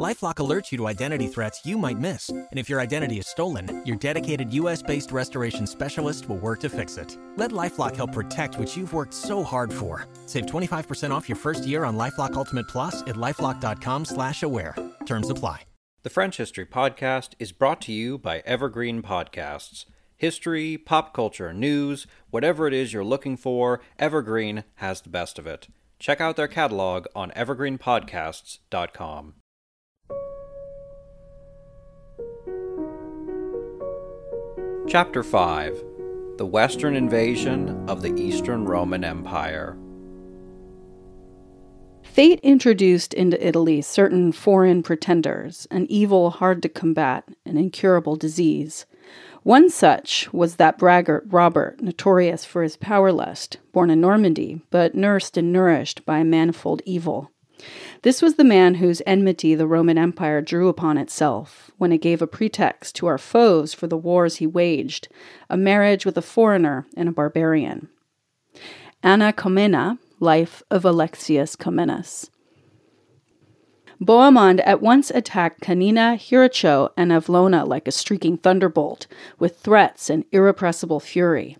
LifeLock alerts you to identity threats you might miss, and if your identity is stolen, your dedicated U.S.-based restoration specialist will work to fix it. Let LifeLock help protect what you've worked so hard for. Save 25% off your first year on LifeLock Ultimate Plus at lifeLock.com/slash-aware. Terms apply. The French History Podcast is brought to you by Evergreen Podcasts. History, pop culture, news, whatever it is you're looking for, Evergreen has the best of it. Check out their catalog on evergreenpodcasts.com. Chapter 5 The Western Invasion of the Eastern Roman Empire. Fate introduced into Italy certain foreign pretenders, an evil hard to combat, an incurable disease. One such was that braggart Robert, notorious for his power lust, born in Normandy, but nursed and nourished by a manifold evil. This was the man whose enmity the Roman Empire drew upon itself when it gave a pretext to our foes for the wars he waged, a marriage with a foreigner and a barbarian. Anna Comnena, Life of Alexius Comnenus. Bohemond at once attacked Canina, Jericho, and Avlona like a streaking thunderbolt, with threats and irrepressible fury.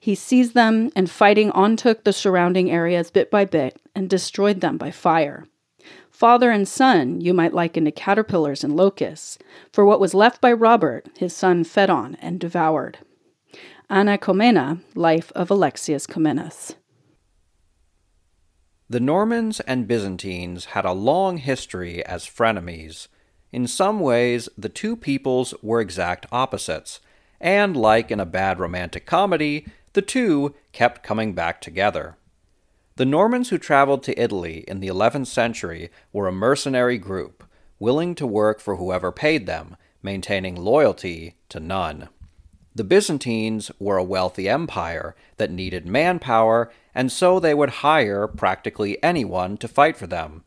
He seized them and fighting on took the surrounding areas bit by bit and destroyed them by fire. Father and son you might liken to caterpillars and locusts, for what was left by Robert his son fed on and devoured. Anna Comnena, Life of Alexius Comnenus. The Normans and Byzantines had a long history as frenemies. In some ways, the two peoples were exact opposites, and like in a bad romantic comedy, the two kept coming back together. The Normans who traveled to Italy in the 11th century were a mercenary group, willing to work for whoever paid them, maintaining loyalty to none. The Byzantines were a wealthy empire that needed manpower, and so they would hire practically anyone to fight for them.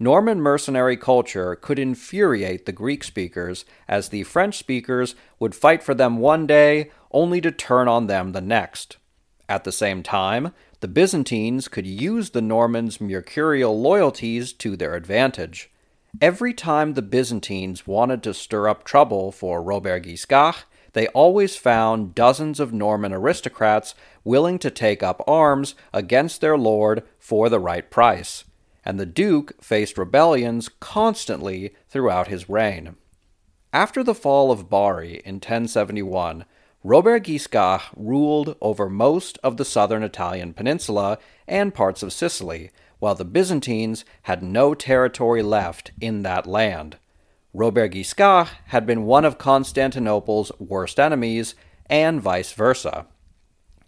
Norman mercenary culture could infuriate the Greek speakers, as the French speakers would fight for them one day only to turn on them the next. At the same time, the Byzantines could use the Normans' mercurial loyalties to their advantage. Every time the Byzantines wanted to stir up trouble for Robert Guiscard, they always found dozens of Norman aristocrats willing to take up arms against their lord for the right price, and the Duke faced rebellions constantly throughout his reign. After the fall of Bari in 1071, Robert Guiscard ruled over most of the southern Italian peninsula and parts of Sicily, while the Byzantines had no territory left in that land. Robert Guiscard had been one of Constantinople's worst enemies, and vice versa.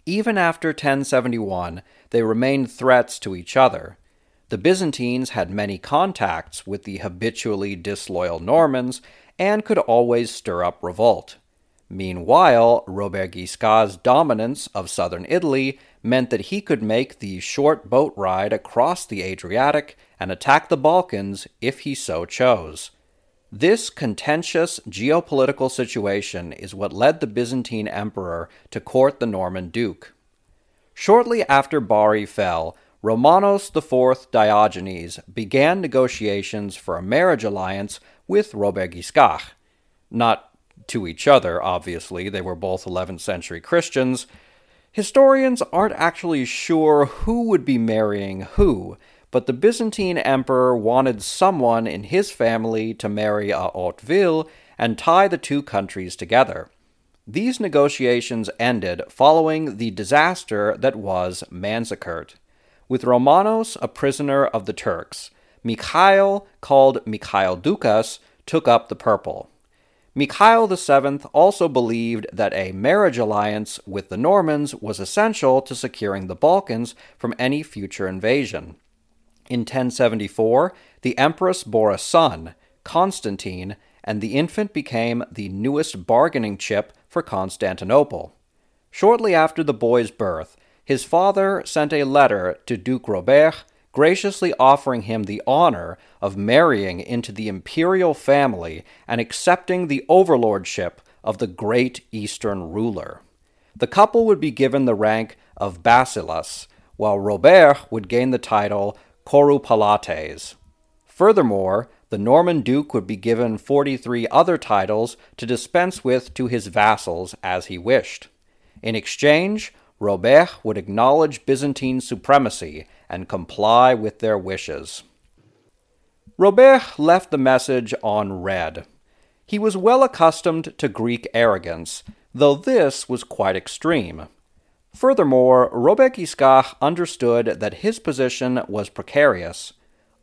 Even after 1071, they remained threats to each other. The Byzantines had many contacts with the habitually disloyal Normans and could always stir up revolt. Meanwhile, Robert Guiscard's dominance of southern Italy meant that he could make the short boat ride across the Adriatic and attack the Balkans if he so chose. This contentious geopolitical situation is what led the Byzantine emperor to court the Norman duke. Shortly after Bari fell, Romanos IV Diogenes began negotiations for a marriage alliance with Robert Guiscard. Not to each other, obviously. They were both 11th century Christians. Historians aren't actually sure who would be marrying who, but the Byzantine emperor wanted someone in his family to marry a Hauteville and tie the two countries together. These negotiations ended following the disaster that was Manzikert, with Romanos a prisoner of the Turks. Mikhail, called Mikhail Ducas, took up the purple. Mikhail VII also believed that a marriage alliance with the Normans was essential to securing the Balkans from any future invasion. In 1074, the empress bore a son, Constantine, and the infant became the newest bargaining chip for Constantinople. Shortly after the boy's birth, his father sent a letter to Duke Robert graciously offering him the honor of marrying into the imperial family and accepting the overlordship of the great eastern ruler. The couple would be given the rank of basileus, while Robert would gain the title curopalates. Furthermore, the Norman duke would be given 43 other titles to dispense with to his vassals as he wished. In exchange, Robert would acknowledge Byzantine supremacy and comply with their wishes. Robert left the message on red. He was well accustomed to Greek arrogance, though this was quite extreme. Furthermore, Robert Guiscard understood that his position was precarious.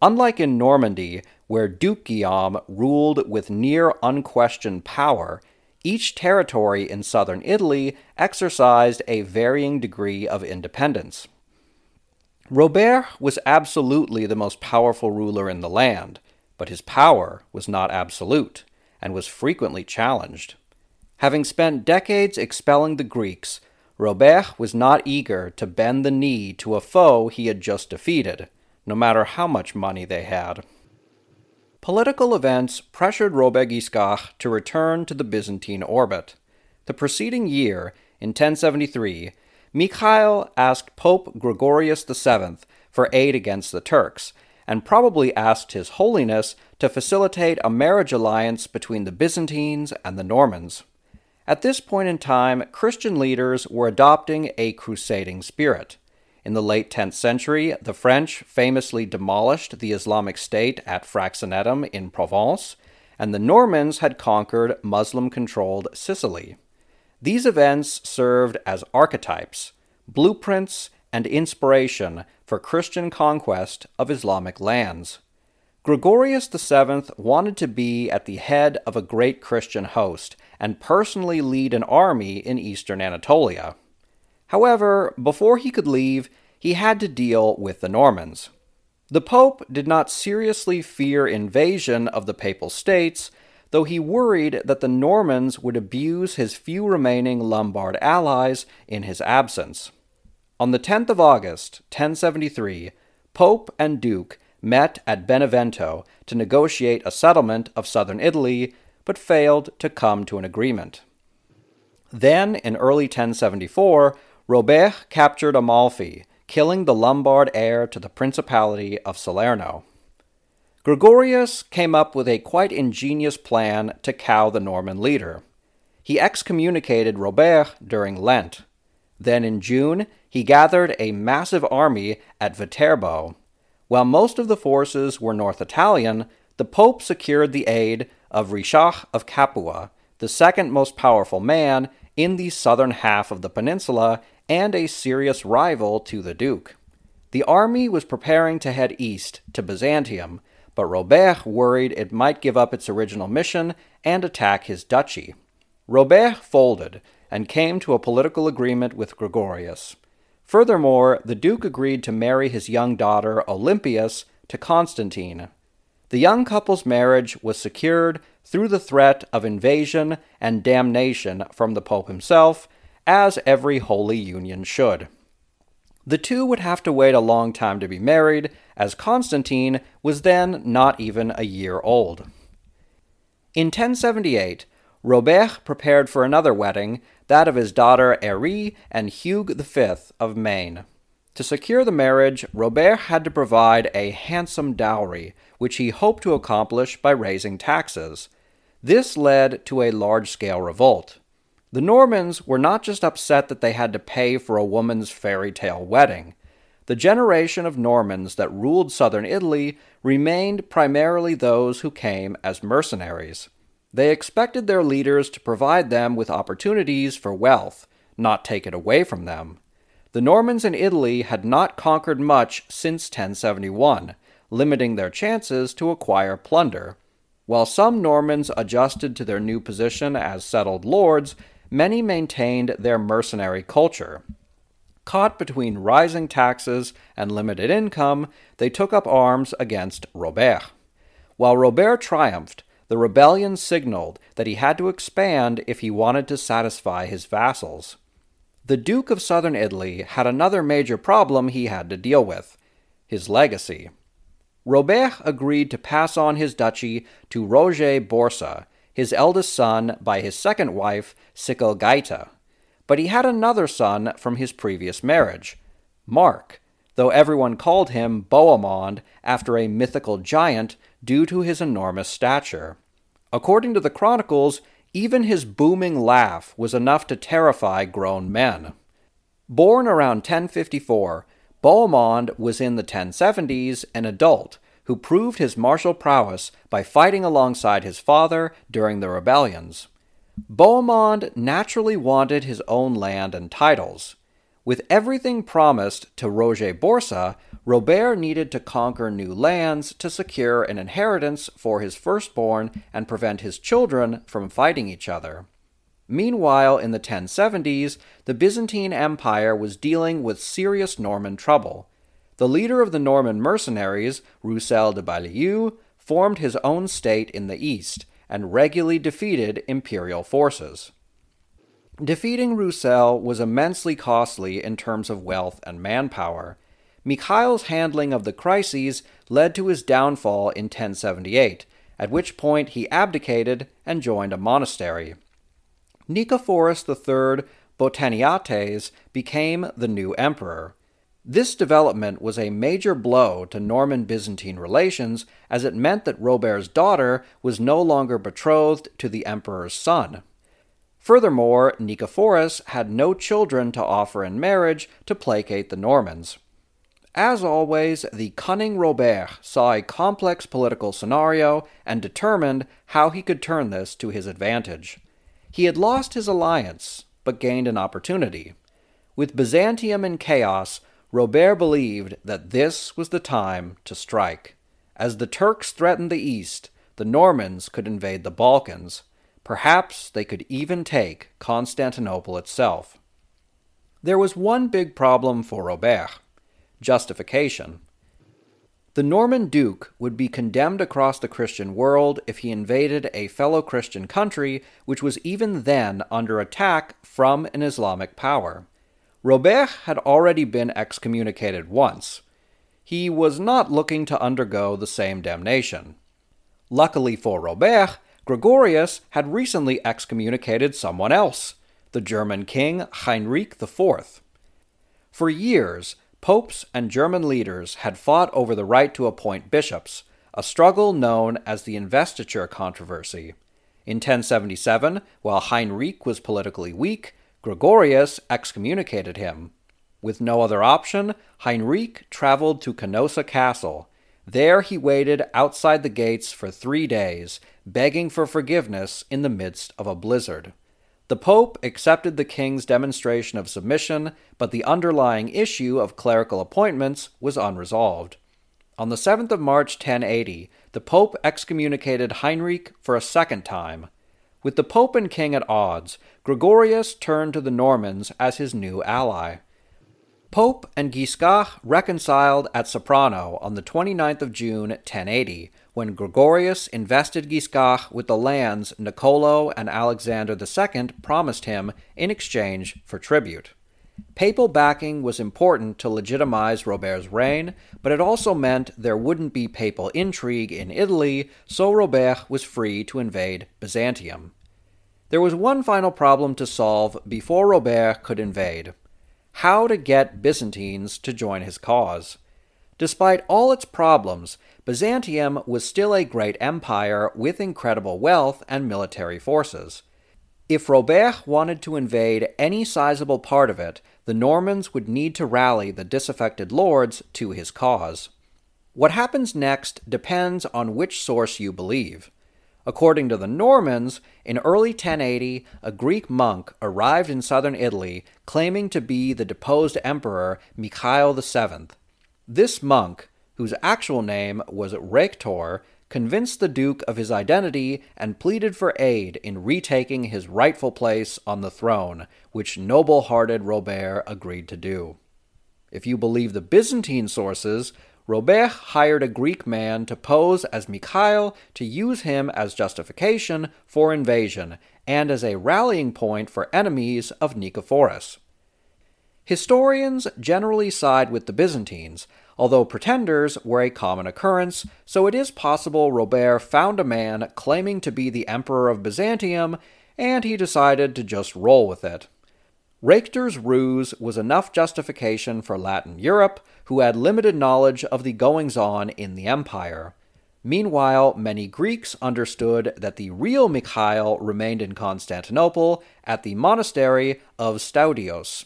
Unlike in Normandy, where Duke Guillaume ruled with near unquestioned power, each territory in southern Italy exercised a varying degree of independence. Robert was absolutely the most powerful ruler in the land, but his power was not absolute and was frequently challenged. Having spent decades expelling the Greeks, Robert was not eager to bend the knee to a foe he had just defeated, no matter how much money they had. Political events pressured Robert to return to the Byzantine orbit. The preceding year, in 1073, Mikhail asked Pope Gregorius VII for aid against the Turks, and probably asked His Holiness to facilitate a marriage alliance between the Byzantines and the Normans. At this point in time, Christian leaders were adopting a crusading spirit. In the late 10th century, the French famously demolished the Islamic State at Fraxinetum in Provence, and the Normans had conquered Muslim controlled Sicily. These events served as archetypes, blueprints, and inspiration for Christian conquest of Islamic lands. Gregorius VII wanted to be at the head of a great Christian host and personally lead an army in eastern Anatolia. However, before he could leave, he had to deal with the Normans. The Pope did not seriously fear invasion of the Papal States, though he worried that the Normans would abuse his few remaining Lombard allies in his absence. On the 10th of August, 1073, Pope and Duke met at Benevento to negotiate a settlement of southern Italy, but failed to come to an agreement. Then, in early 1074, Robert captured Amalfi, killing the Lombard heir to the Principality of Salerno. Gregorius came up with a quite ingenious plan to cow the Norman leader. He excommunicated Robert during Lent. Then in June, he gathered a massive army at Viterbo. While most of the forces were North Italian, the Pope secured the aid of Richard of Capua, the second most powerful man in the southern half of the peninsula and a serious rival to the Duke. The army was preparing to head east to Byzantium, but Robert worried it might give up its original mission and attack his duchy. Robert folded and came to a political agreement with Gregorius. Furthermore, the Duke agreed to marry his young daughter Olympias to Constantine. The young couple's marriage was secured through the threat of invasion and damnation from the Pope himself as every holy union should. The two would have to wait a long time to be married, as Constantine was then not even a year old. In 1078, Robert prepared for another wedding, that of his daughter Eri and Hugues V of Maine. To secure the marriage, Robert had to provide a handsome dowry, which he hoped to accomplish by raising taxes. This led to a large scale revolt. The Normans were not just upset that they had to pay for a woman's fairy tale wedding. The generation of Normans that ruled southern Italy remained primarily those who came as mercenaries. They expected their leaders to provide them with opportunities for wealth, not take it away from them. The Normans in Italy had not conquered much since 1071, limiting their chances to acquire plunder. While some Normans adjusted to their new position as settled lords, many maintained their mercenary culture. Caught between rising taxes and limited income, they took up arms against Robert. While Robert triumphed, the rebellion signaled that he had to expand if he wanted to satisfy his vassals. The Duke of Southern Italy had another major problem he had to deal with. his legacy. Robert agreed to pass on his duchy to Roger Borsa, his eldest son by his second wife, Sichelgaita. But he had another son from his previous marriage, Mark, though everyone called him Bohemond after a mythical giant due to his enormous stature. According to the chronicles, even his booming laugh was enough to terrify grown men. Born around 1054, Bohemond was in the 1070s an adult who proved his martial prowess by fighting alongside his father during the rebellions. Bohemond naturally wanted his own land and titles. With everything promised to Roger Borsa, Robert needed to conquer new lands to secure an inheritance for his firstborn and prevent his children from fighting each other. Meanwhile, in the 1070s, the Byzantine Empire was dealing with serious Norman trouble. The leader of the Norman mercenaries, Roussel de Bailleul, formed his own state in the east and regularly defeated imperial forces. Defeating Roussel was immensely costly in terms of wealth and manpower. Mikhail's handling of the crises led to his downfall in 1078, at which point he abdicated and joined a monastery. Nicephorus III Botaniates became the new emperor. This development was a major blow to Norman Byzantine relations as it meant that Robert's daughter was no longer betrothed to the emperor's son. Furthermore, Nicephorus had no children to offer in marriage to placate the Normans. As always, the cunning Robert saw a complex political scenario and determined how he could turn this to his advantage. He had lost his alliance, but gained an opportunity. With Byzantium in chaos, Robert believed that this was the time to strike. As the Turks threatened the east, the Normans could invade the Balkans. Perhaps they could even take Constantinople itself. There was one big problem for Robert justification. The Norman Duke would be condemned across the Christian world if he invaded a fellow Christian country which was even then under attack from an Islamic power. Robert had already been excommunicated once. He was not looking to undergo the same damnation. Luckily for Robert, Gregorius had recently excommunicated someone else, the German king Heinrich IV. For years, popes and German leaders had fought over the right to appoint bishops, a struggle known as the investiture controversy. In 1077, while Heinrich was politically weak, Gregorius excommunicated him. With no other option, Heinrich traveled to Canossa Castle. There he waited outside the gates for three days, begging for forgiveness in the midst of a blizzard. The Pope accepted the king's demonstration of submission, but the underlying issue of clerical appointments was unresolved. On the 7th of March 1080, the Pope excommunicated Heinrich for a second time. With the Pope and King at odds, Gregorius turned to the Normans as his new ally. Pope and Guiscard reconciled at Ceprano on the 29th of June 1080, when Gregorius invested Guiscard with the lands Nicolo and Alexander II promised him in exchange for tribute. Papal backing was important to legitimize Robert's reign, but it also meant there wouldn't be papal intrigue in Italy, so Robert was free to invade Byzantium. There was one final problem to solve before Robert could invade how to get Byzantines to join his cause. Despite all its problems, Byzantium was still a great empire with incredible wealth and military forces. If Robert wanted to invade any sizable part of it, the Normans would need to rally the disaffected lords to his cause. What happens next depends on which source you believe. According to the Normans, in early 1080, a Greek monk arrived in southern Italy claiming to be the deposed emperor Mikhail VII. This monk, whose actual name was Rektor, convinced the Duke of his identity and pleaded for aid in retaking his rightful place on the throne, which noble hearted Robert agreed to do. If you believe the Byzantine sources, Robert hired a Greek man to pose as Mikhail to use him as justification for invasion and as a rallying point for enemies of Nicephorus. Historians generally side with the Byzantines, although pretenders were a common occurrence, so it is possible Robert found a man claiming to be the Emperor of Byzantium, and he decided to just roll with it. Richter's ruse was enough justification for Latin Europe, who had limited knowledge of the goings on in the empire. Meanwhile, many Greeks understood that the real Mikhail remained in Constantinople at the monastery of Stoudios.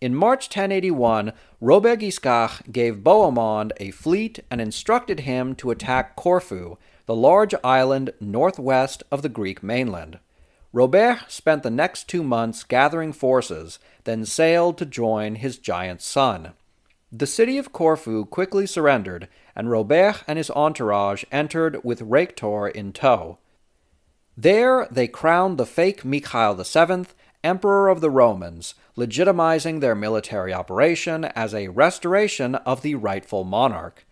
In March 1081, Robert Guiscard gave Bohemond a fleet and instructed him to attack Corfu, the large island northwest of the Greek mainland. Robert spent the next two months gathering forces, then sailed to join his giant son. The city of Corfu quickly surrendered, and Robert and his entourage entered with Rechtor in tow. There they crowned the fake Mikhail VII Emperor of the Romans, legitimizing their military operation as a restoration of the rightful monarch.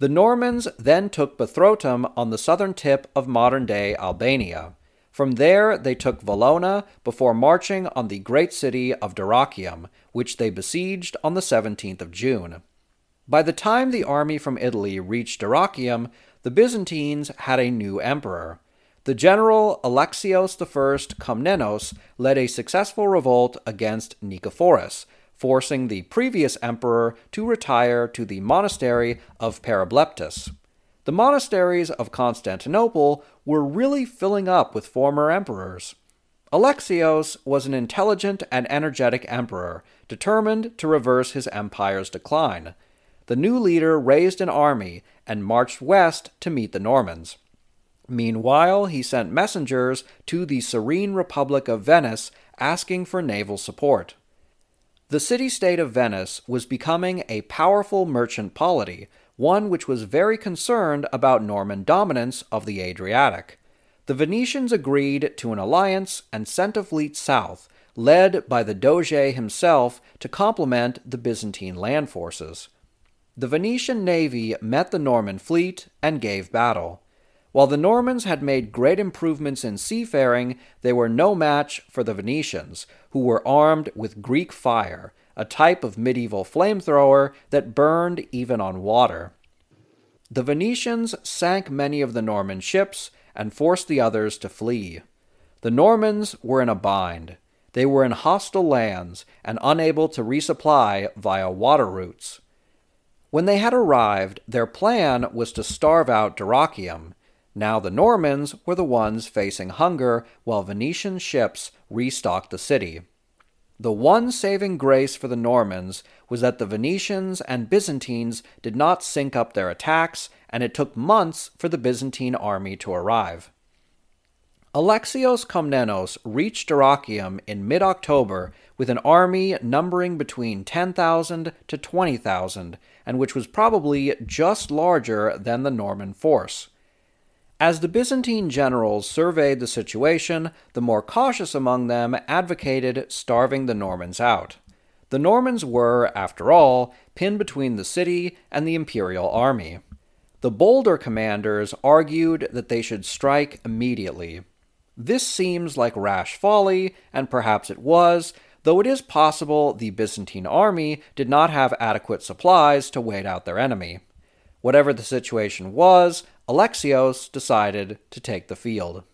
The Normans then took Buthrotum on the southern tip of modern day Albania. From there, they took Valona before marching on the great city of Dyrrhachium, which they besieged on the 17th of June. By the time the army from Italy reached Dyrrhachium, the Byzantines had a new emperor. The general Alexios I Komnenos led a successful revolt against Nicephorus, forcing the previous emperor to retire to the monastery of Parableptus. The monasteries of Constantinople were really filling up with former emperors. Alexios was an intelligent and energetic emperor, determined to reverse his empire's decline. The new leader raised an army and marched west to meet the Normans. Meanwhile, he sent messengers to the Serene Republic of Venice asking for naval support. The city state of Venice was becoming a powerful merchant polity, one which was very concerned about Norman dominance of the Adriatic. The Venetians agreed to an alliance and sent a fleet south, led by the Doge himself, to complement the Byzantine land forces. The Venetian navy met the Norman fleet and gave battle. While the Normans had made great improvements in seafaring, they were no match for the Venetians, who were armed with Greek fire, a type of medieval flamethrower that burned even on water. The Venetians sank many of the Norman ships and forced the others to flee. The Normans were in a bind. They were in hostile lands and unable to resupply via water routes. When they had arrived, their plan was to starve out Dyrrhachium now the Normans were the ones facing hunger while Venetian ships restocked the city. The one saving grace for the Normans was that the Venetians and Byzantines did not sync up their attacks, and it took months for the Byzantine army to arrive. Alexios Komnenos reached Dyrrhachium in mid October with an army numbering between 10,000 to 20,000, and which was probably just larger than the Norman force. As the Byzantine generals surveyed the situation, the more cautious among them advocated starving the Normans out. The Normans were, after all, pinned between the city and the imperial army. The bolder commanders argued that they should strike immediately. This seems like rash folly, and perhaps it was, though it is possible the Byzantine army did not have adequate supplies to wait out their enemy. Whatever the situation was, Alexios decided to take the field.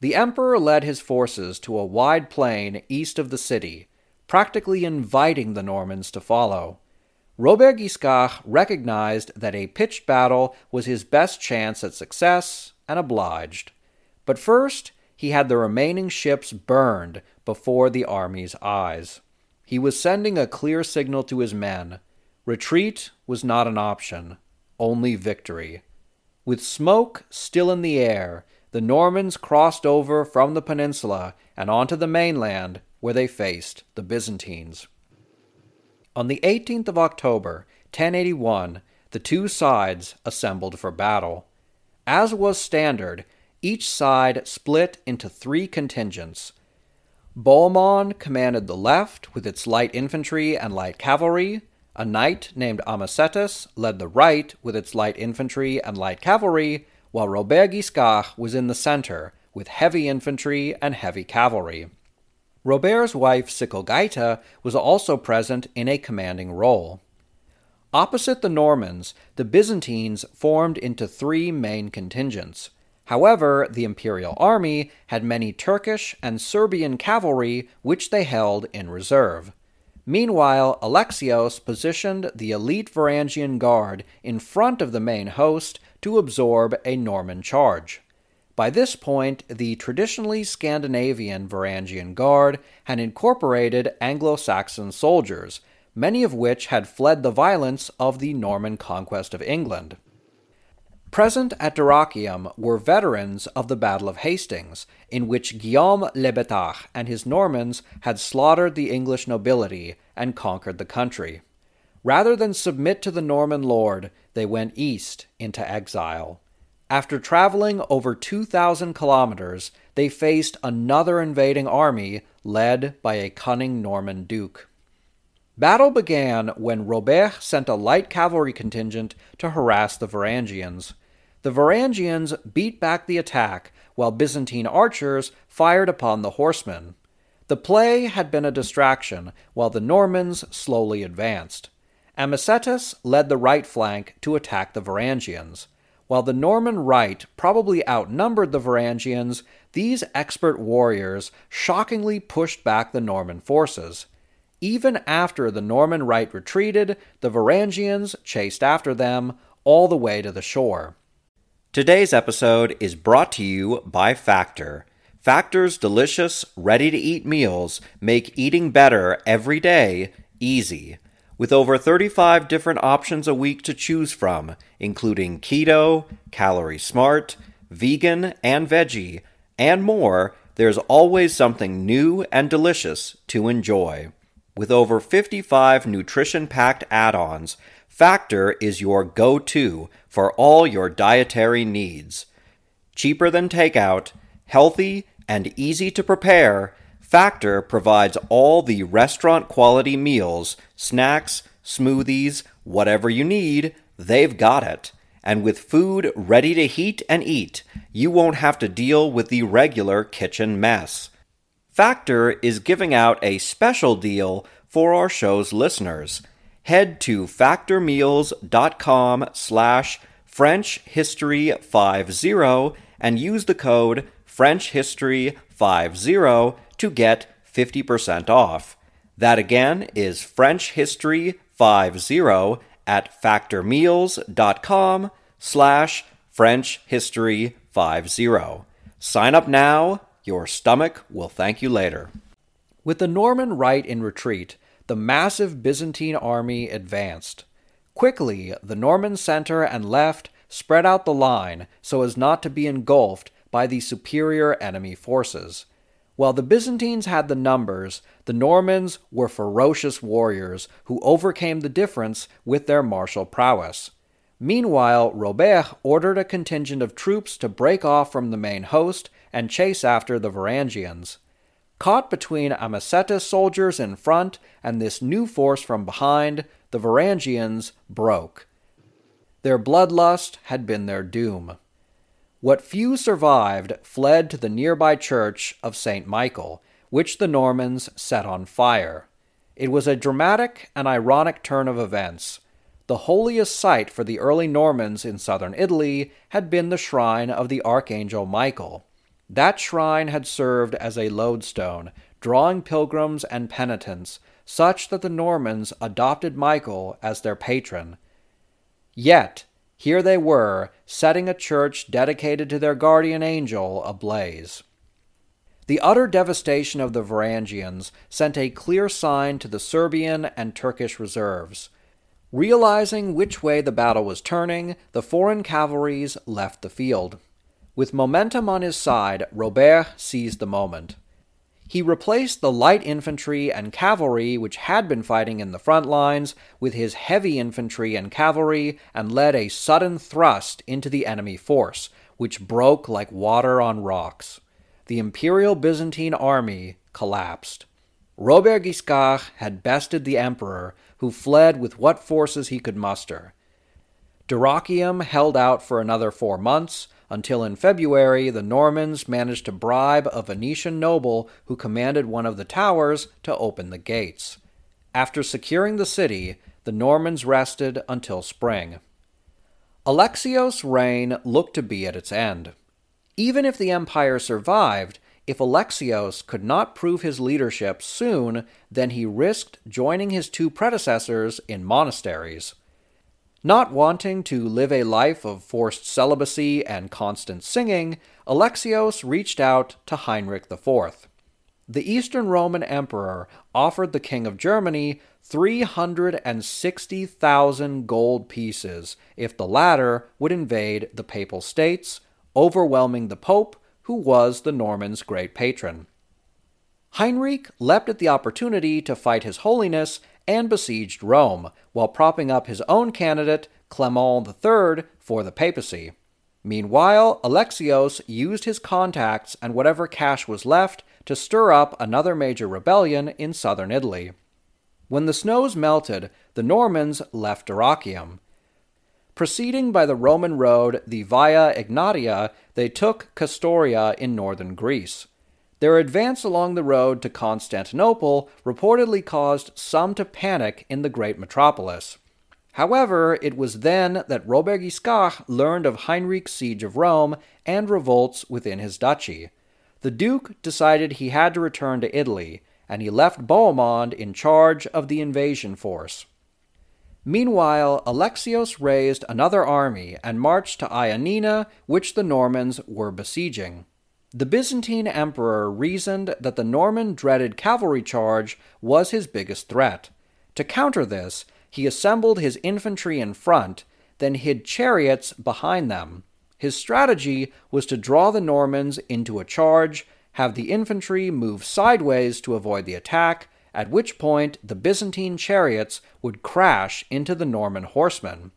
The emperor led his forces to a wide plain east of the city, practically inviting the Normans to follow. Robert Guiscard recognized that a pitched battle was his best chance at success and obliged. But first, he had the remaining ships burned before the army's eyes. He was sending a clear signal to his men. Retreat was not an option only victory. With smoke still in the air, the Normans crossed over from the peninsula and onto the mainland where they faced the Byzantines. On the 18th of October, 1081, the two sides assembled for battle. As was standard, each side split into three contingents. Bohemond commanded the left with its light infantry and light cavalry, a knight named Amicetus led the right with its light infantry and light cavalry, while Robert Guiscard was in the center with heavy infantry and heavy cavalry. Robert's wife Sichelgaita was also present in a commanding role. Opposite the Normans, the Byzantines formed into three main contingents. However, the imperial army had many Turkish and Serbian cavalry which they held in reserve. Meanwhile, Alexios positioned the elite Varangian guard in front of the main host to absorb a Norman charge. By this point, the traditionally Scandinavian Varangian Guard had incorporated Anglo Saxon soldiers, many of which had fled the violence of the Norman conquest of England. Present at Dyrrhachium were veterans of the Battle of Hastings, in which Guillaume le Bâtard and his Normans had slaughtered the English nobility and conquered the country. Rather than submit to the Norman lord, they went east into exile. After traveling over 2,000 kilometers, they faced another invading army led by a cunning Norman duke. Battle began when Robert sent a light cavalry contingent to harass the Varangians. The Varangians beat back the attack while Byzantine archers fired upon the horsemen. The play had been a distraction while the Normans slowly advanced. Amicetus led the right flank to attack the Varangians. While the Norman right probably outnumbered the Varangians, these expert warriors shockingly pushed back the Norman forces. Even after the Norman right retreated, the Varangians chased after them all the way to the shore. Today's episode is brought to you by Factor. Factor's delicious, ready to eat meals make eating better every day easy. With over 35 different options a week to choose from, including keto, calorie smart, vegan, and veggie, and more, there's always something new and delicious to enjoy. With over 55 nutrition packed add ons, Factor is your go to for all your dietary needs. Cheaper than takeout, healthy, and easy to prepare, Factor provides all the restaurant quality meals, snacks, smoothies, whatever you need, they've got it. And with food ready to heat and eat, you won't have to deal with the regular kitchen mess. Factor is giving out a special deal for our show's listeners. Head to factormeals.com slash frenchhistory50 and use the code frenchhistory50 to get 50% off. That again is frenchhistory50 at factormeals.com slash frenchhistory50. Sign up now. Your stomach will thank you later. With the Norman right in retreat, the massive Byzantine army advanced. Quickly, the Norman center and left spread out the line so as not to be engulfed by the superior enemy forces. While the Byzantines had the numbers, the Normans were ferocious warriors who overcame the difference with their martial prowess. Meanwhile, Robert ordered a contingent of troops to break off from the main host and chase after the Varangians. Caught between Amicetus soldiers in front and this new force from behind, the Varangians broke. Their bloodlust had been their doom. What few survived fled to the nearby church of St. Michael, which the Normans set on fire. It was a dramatic and ironic turn of events. The holiest site for the early Normans in southern Italy had been the shrine of the Archangel Michael. That shrine had served as a lodestone, drawing pilgrims and penitents, such that the Normans adopted Michael as their patron. Yet, here they were, setting a church dedicated to their guardian angel ablaze. The utter devastation of the Varangians sent a clear sign to the Serbian and Turkish reserves. Realizing which way the battle was turning, the foreign cavalries left the field. With momentum on his side, Robert seized the moment. He replaced the light infantry and cavalry which had been fighting in the front lines with his heavy infantry and cavalry and led a sudden thrust into the enemy force, which broke like water on rocks. The Imperial Byzantine army collapsed. Robert Guiscard had bested the emperor, who fled with what forces he could muster. Dyrrhachium held out for another four months, until in February the Normans managed to bribe a Venetian noble who commanded one of the towers to open the gates. After securing the city, the Normans rested until spring. Alexios' reign looked to be at its end. Even if the empire survived, if Alexios could not prove his leadership soon, then he risked joining his two predecessors in monasteries. Not wanting to live a life of forced celibacy and constant singing, Alexios reached out to Heinrich IV. The Eastern Roman Emperor offered the King of Germany 360,000 gold pieces if the latter would invade the Papal States, overwhelming the Pope, who was the Normans' great patron. Heinrich leapt at the opportunity to fight His Holiness and besieged Rome, while propping up his own candidate, Clement III, for the papacy. Meanwhile, Alexios used his contacts and whatever cash was left to stir up another major rebellion in southern Italy. When the snows melted, the Normans left Dyrrhachium. Proceeding by the Roman road, the Via Egnatia, they took Castoria in northern Greece. Their advance along the road to Constantinople reportedly caused some to panic in the great metropolis. However, it was then that Robert Guiscard learned of Heinrich's siege of Rome and revolts within his duchy. The Duke decided he had to return to Italy, and he left Bohemond in charge of the invasion force. Meanwhile, Alexios raised another army and marched to Ioannina, which the Normans were besieging. The Byzantine emperor reasoned that the Norman dreaded cavalry charge was his biggest threat. To counter this, he assembled his infantry in front, then hid chariots behind them. His strategy was to draw the Normans into a charge, have the infantry move sideways to avoid the attack, at which point the Byzantine chariots would crash into the Norman horsemen.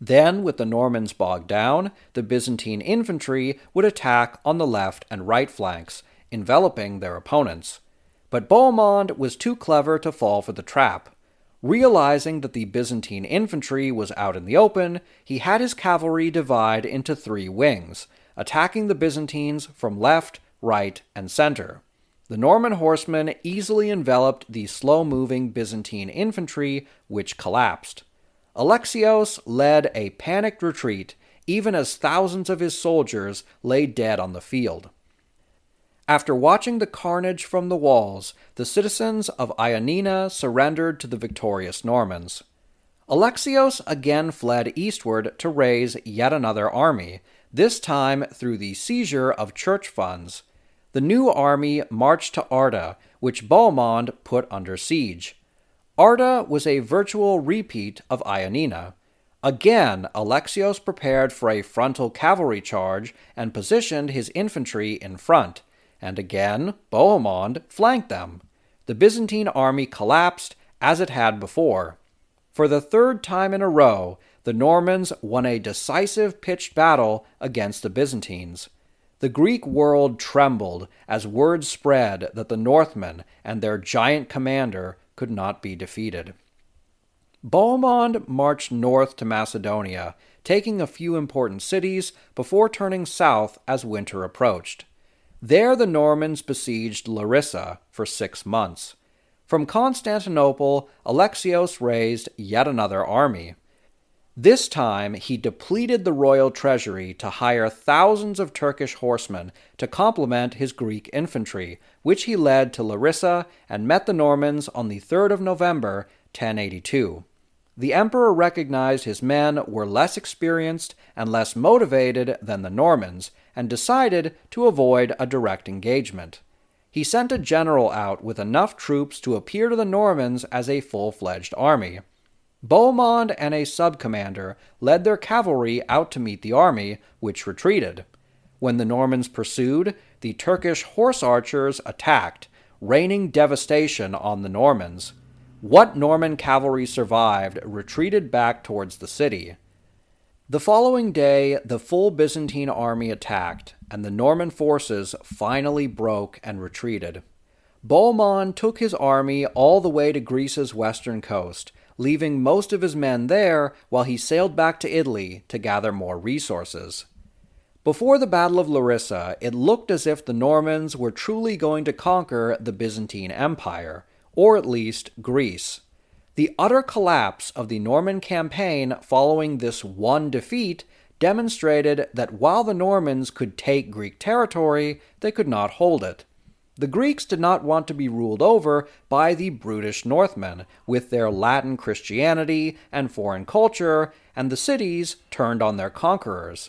Then, with the Normans bogged down, the Byzantine infantry would attack on the left and right flanks, enveloping their opponents. But Bohemond was too clever to fall for the trap. Realizing that the Byzantine infantry was out in the open, he had his cavalry divide into three wings, attacking the Byzantines from left, right, and center. The Norman horsemen easily enveloped the slow moving Byzantine infantry, which collapsed. Alexios led a panicked retreat, even as thousands of his soldiers lay dead on the field. After watching the carnage from the walls, the citizens of Ioannina surrendered to the victorious Normans. Alexios again fled eastward to raise yet another army, this time through the seizure of church funds. The new army marched to Arta, which Bohemond put under siege. Arta was a virtual repeat of Ioannina. Again, Alexios prepared for a frontal cavalry charge and positioned his infantry in front and again Bohemond flanked them. The Byzantine army collapsed as it had before. For the third time in a row, the Normans won a decisive pitched battle against the Byzantines. The Greek world trembled as word spread that the Northmen and their giant commander could not be defeated. Bohemond marched north to Macedonia, taking a few important cities before turning south as winter approached. There the Normans besieged Larissa for six months. From Constantinople, Alexios raised yet another army. This time, he depleted the royal treasury to hire thousands of Turkish horsemen to complement his Greek infantry, which he led to Larissa and met the Normans on the 3rd of November, 1082. The emperor recognized his men were less experienced and less motivated than the Normans, and decided to avoid a direct engagement. He sent a general out with enough troops to appear to the Normans as a full fledged army. Bohemond and a sub commander led their cavalry out to meet the army, which retreated. When the Normans pursued, the Turkish horse archers attacked, raining devastation on the Normans. What Norman cavalry survived retreated back towards the city. The following day, the full Byzantine army attacked, and the Norman forces finally broke and retreated. Bohemond took his army all the way to Greece's western coast, leaving most of his men there while he sailed back to Italy to gather more resources. Before the Battle of Larissa, it looked as if the Normans were truly going to conquer the Byzantine Empire, or at least Greece. The utter collapse of the Norman campaign following this one defeat demonstrated that while the Normans could take Greek territory, they could not hold it. The Greeks did not want to be ruled over by the brutish Northmen, with their Latin Christianity and foreign culture, and the cities turned on their conquerors.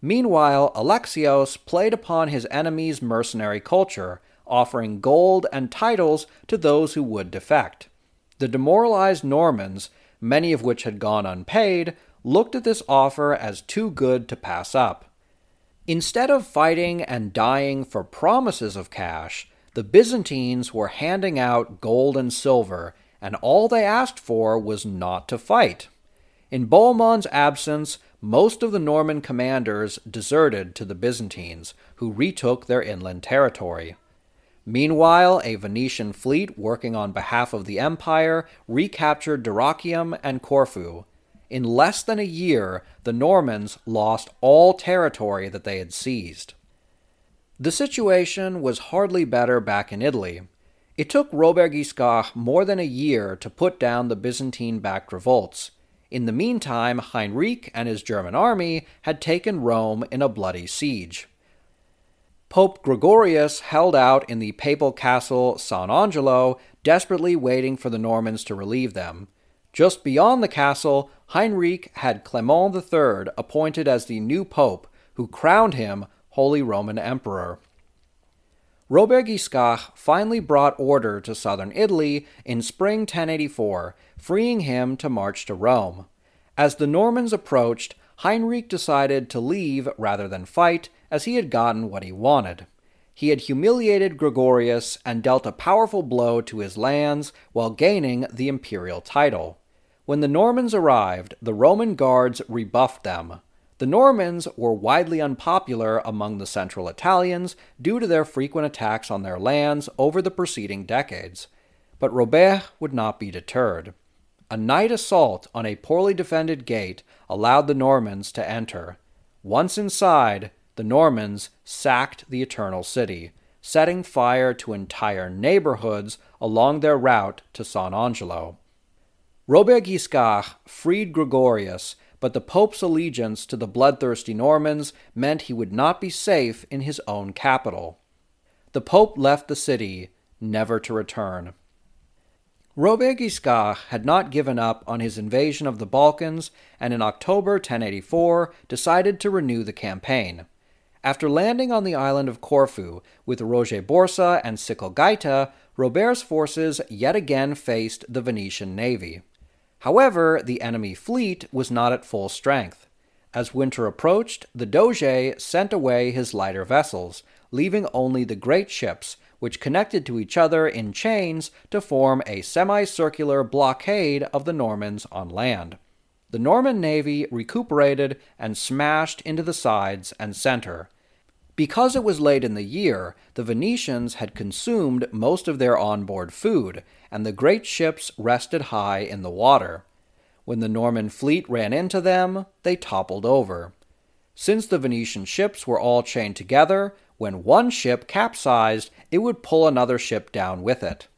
Meanwhile, Alexios played upon his enemies' mercenary culture, offering gold and titles to those who would defect. The demoralized Normans, many of which had gone unpaid, looked at this offer as too good to pass up. Instead of fighting and dying for promises of cash, the Byzantines were handing out gold and silver, and all they asked for was not to fight. In Bohemond's absence, most of the Norman commanders deserted to the Byzantines, who retook their inland territory. Meanwhile, a Venetian fleet working on behalf of the empire recaptured Dyrrhachium and Corfu, in less than a year, the Normans lost all territory that they had seized. The situation was hardly better back in Italy. It took Robert Guiscard more than a year to put down the Byzantine backed revolts. In the meantime, Heinrich and his German army had taken Rome in a bloody siege. Pope Gregorius held out in the papal castle San Angelo, desperately waiting for the Normans to relieve them. Just beyond the castle, Heinrich had Clement III appointed as the new pope, who crowned him Holy Roman Emperor. Robert Guiscard finally brought order to southern Italy in spring 1084, freeing him to march to Rome. As the Normans approached, Heinrich decided to leave rather than fight, as he had gotten what he wanted. He had humiliated Gregorius and dealt a powerful blow to his lands while gaining the imperial title. When the Normans arrived, the Roman guards rebuffed them. The Normans were widely unpopular among the Central Italians due to their frequent attacks on their lands over the preceding decades. But Robert would not be deterred. A night assault on a poorly defended gate allowed the Normans to enter. Once inside, the Normans sacked the Eternal City, setting fire to entire neighborhoods along their route to San Angelo. Robert Guiscard freed Gregorius, but the Pope's allegiance to the bloodthirsty Normans meant he would not be safe in his own capital. The Pope left the city, never to return. Robert Guiscard had not given up on his invasion of the Balkans and in October 1084 decided to renew the campaign. After landing on the island of Corfu with Roger Borsa and Sichelgaita, Robert's forces yet again faced the Venetian navy. However, the enemy fleet was not at full strength. As winter approached, the Doge sent away his lighter vessels, leaving only the great ships, which connected to each other in chains to form a semicircular blockade of the Normans on land. The Norman navy recuperated and smashed into the sides and center. Because it was late in the year, the Venetians had consumed most of their onboard food, and the great ships rested high in the water. When the Norman fleet ran into them, they toppled over. Since the Venetian ships were all chained together, when one ship capsized, it would pull another ship down with it.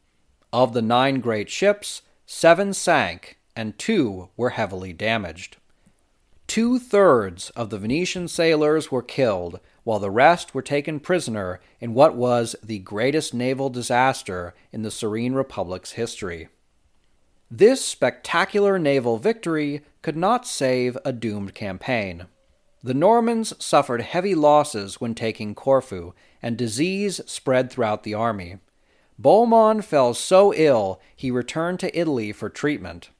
Of the nine great ships, seven sank, and two were heavily damaged. Two thirds of the Venetian sailors were killed, while the rest were taken prisoner in what was the greatest naval disaster in the Serene Republic's history. This spectacular naval victory could not save a doomed campaign. The Normans suffered heavy losses when taking Corfu, and disease spread throughout the army. Bohemond fell so ill he returned to Italy for treatment.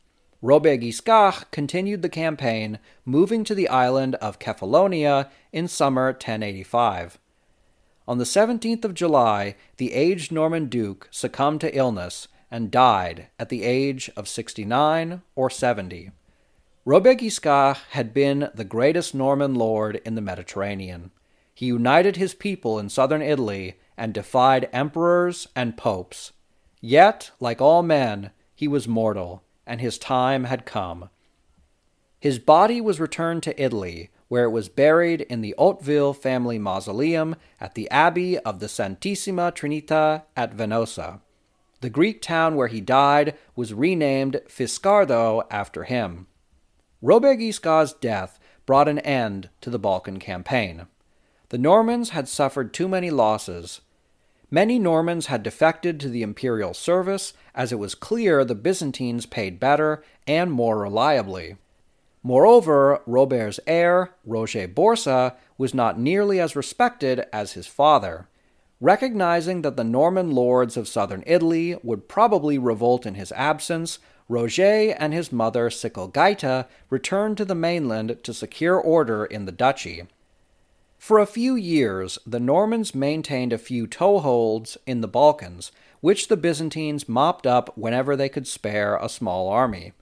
Robert Guiscard continued the campaign, moving to the island of Kefalonia in summer 1085. On the 17th of July, the aged Norman duke succumbed to illness and died at the age of 69 or 70. Robert Guiscard had been the greatest Norman lord in the Mediterranean. He united his people in southern Italy and defied emperors and popes. Yet, like all men, he was mortal and his time had come. His body was returned to Italy, where it was buried in the Hauteville family mausoleum at the Abbey of the Santissima Trinita at Venosa. The Greek town where he died was renamed Fiscardo after him. Robert Guiscard's death brought an end to the Balkan campaign. The Normans had suffered too many losses. Many Normans had defected to the imperial service, as it was clear the Byzantines paid better and more reliably. Moreover, Robert's heir, Roger Borsa, was not nearly as respected as his father. Recognizing that the Norman lords of southern Italy would probably revolt in his absence, Roger and his mother Sichelgaita returned to the mainland to secure order in the duchy. For a few years, the Normans maintained a few toeholds in the Balkans, which the Byzantines mopped up whenever they could spare a small army.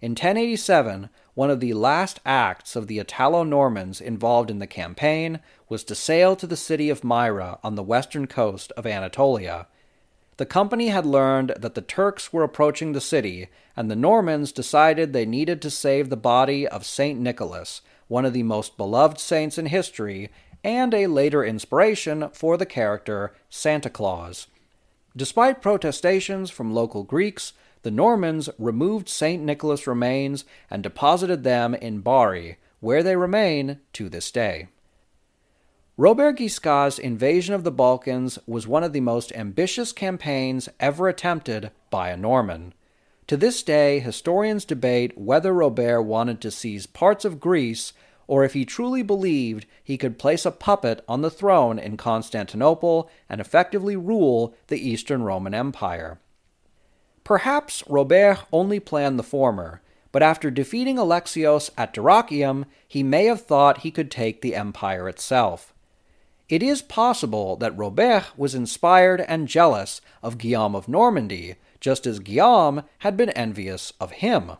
In 1087, one of the last acts of the Italo Normans involved in the campaign was to sail to the city of Myra on the western coast of Anatolia. The company had learned that the Turks were approaching the city, and the Normans decided they needed to save the body of St. Nicholas, one of the most beloved saints in history, and a later inspiration for the character Santa Claus. Despite protestations from local Greeks, the Normans removed St. Nicholas' remains and deposited them in Bari, where they remain to this day. Robert Guiscard's invasion of the Balkans was one of the most ambitious campaigns ever attempted by a Norman. To this day, historians debate whether Robert wanted to seize parts of Greece or if he truly believed he could place a puppet on the throne in Constantinople and effectively rule the Eastern Roman Empire. Perhaps Robert only planned the former, but after defeating Alexios at Dyrrhachium, he may have thought he could take the empire itself. It is possible that Robert was inspired and jealous of Guillaume of Normandy, just as Guillaume had been envious of him.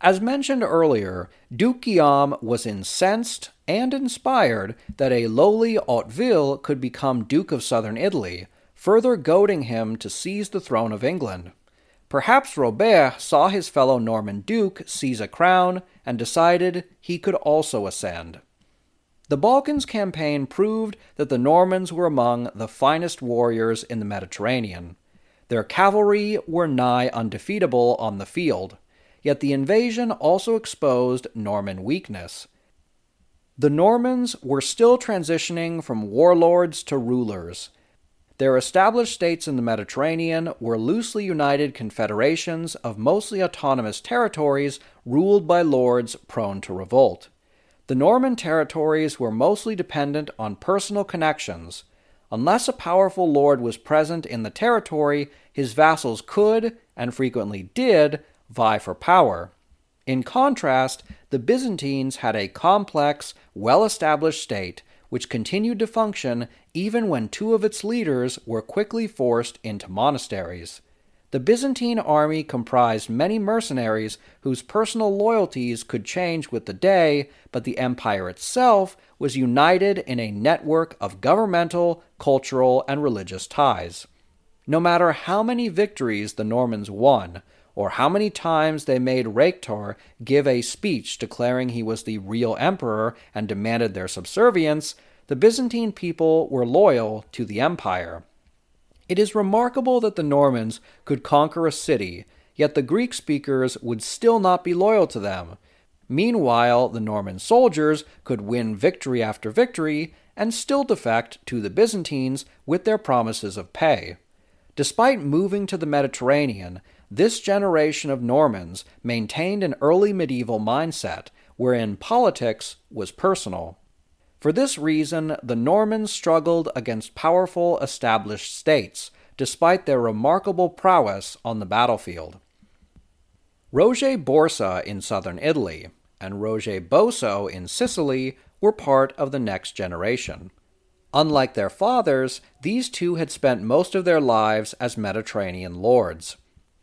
As mentioned earlier, Duke Guillaume was incensed and inspired that a lowly Hauteville could become Duke of Southern Italy, further goading him to seize the throne of England. Perhaps Robert saw his fellow Norman duke seize a crown and decided he could also ascend. The Balkans campaign proved that the Normans were among the finest warriors in the Mediterranean. Their cavalry were nigh undefeatable on the field, yet the invasion also exposed Norman weakness. The Normans were still transitioning from warlords to rulers, their established states in the Mediterranean were loosely united confederations of mostly autonomous territories ruled by lords prone to revolt. The Norman territories were mostly dependent on personal connections. Unless a powerful lord was present in the territory, his vassals could, and frequently did, vie for power. In contrast, the Byzantines had a complex, well established state which continued to function even when two of its leaders were quickly forced into monasteries. The Byzantine army comprised many mercenaries whose personal loyalties could change with the day, but the empire itself was united in a network of governmental, cultural, and religious ties. No matter how many victories the Normans won, or how many times they made Rektor give a speech declaring he was the real emperor and demanded their subservience, the Byzantine people were loyal to the empire. It is remarkable that the Normans could conquer a city, yet the Greek speakers would still not be loyal to them. Meanwhile, the Norman soldiers could win victory after victory and still defect to the Byzantines with their promises of pay. Despite moving to the Mediterranean, this generation of Normans maintained an early medieval mindset wherein politics was personal. For this reason, the Normans struggled against powerful established states, despite their remarkable prowess on the battlefield. Roger Borsa in southern Italy and Roger Boso in Sicily were part of the next generation. Unlike their fathers, these two had spent most of their lives as Mediterranean lords.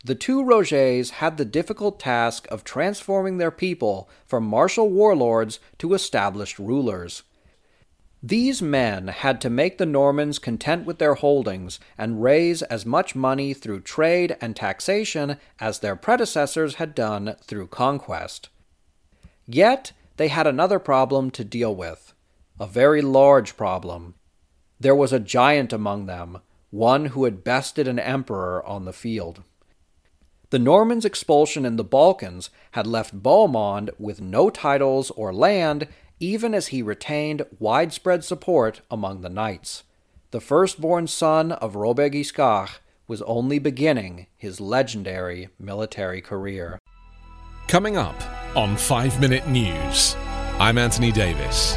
The two Rogers had the difficult task of transforming their people from martial warlords to established rulers. These men had to make the Normans content with their holdings and raise as much money through trade and taxation as their predecessors had done through conquest. Yet they had another problem to deal with, a very large problem. There was a giant among them, one who had bested an emperor on the field. The Normans' expulsion in the Balkans had left Bohemond with no titles or land, even as he retained widespread support among the knights. The firstborn son of Robert Guiscard was only beginning his legendary military career. Coming up on 5 Minute News, I'm Anthony Davis.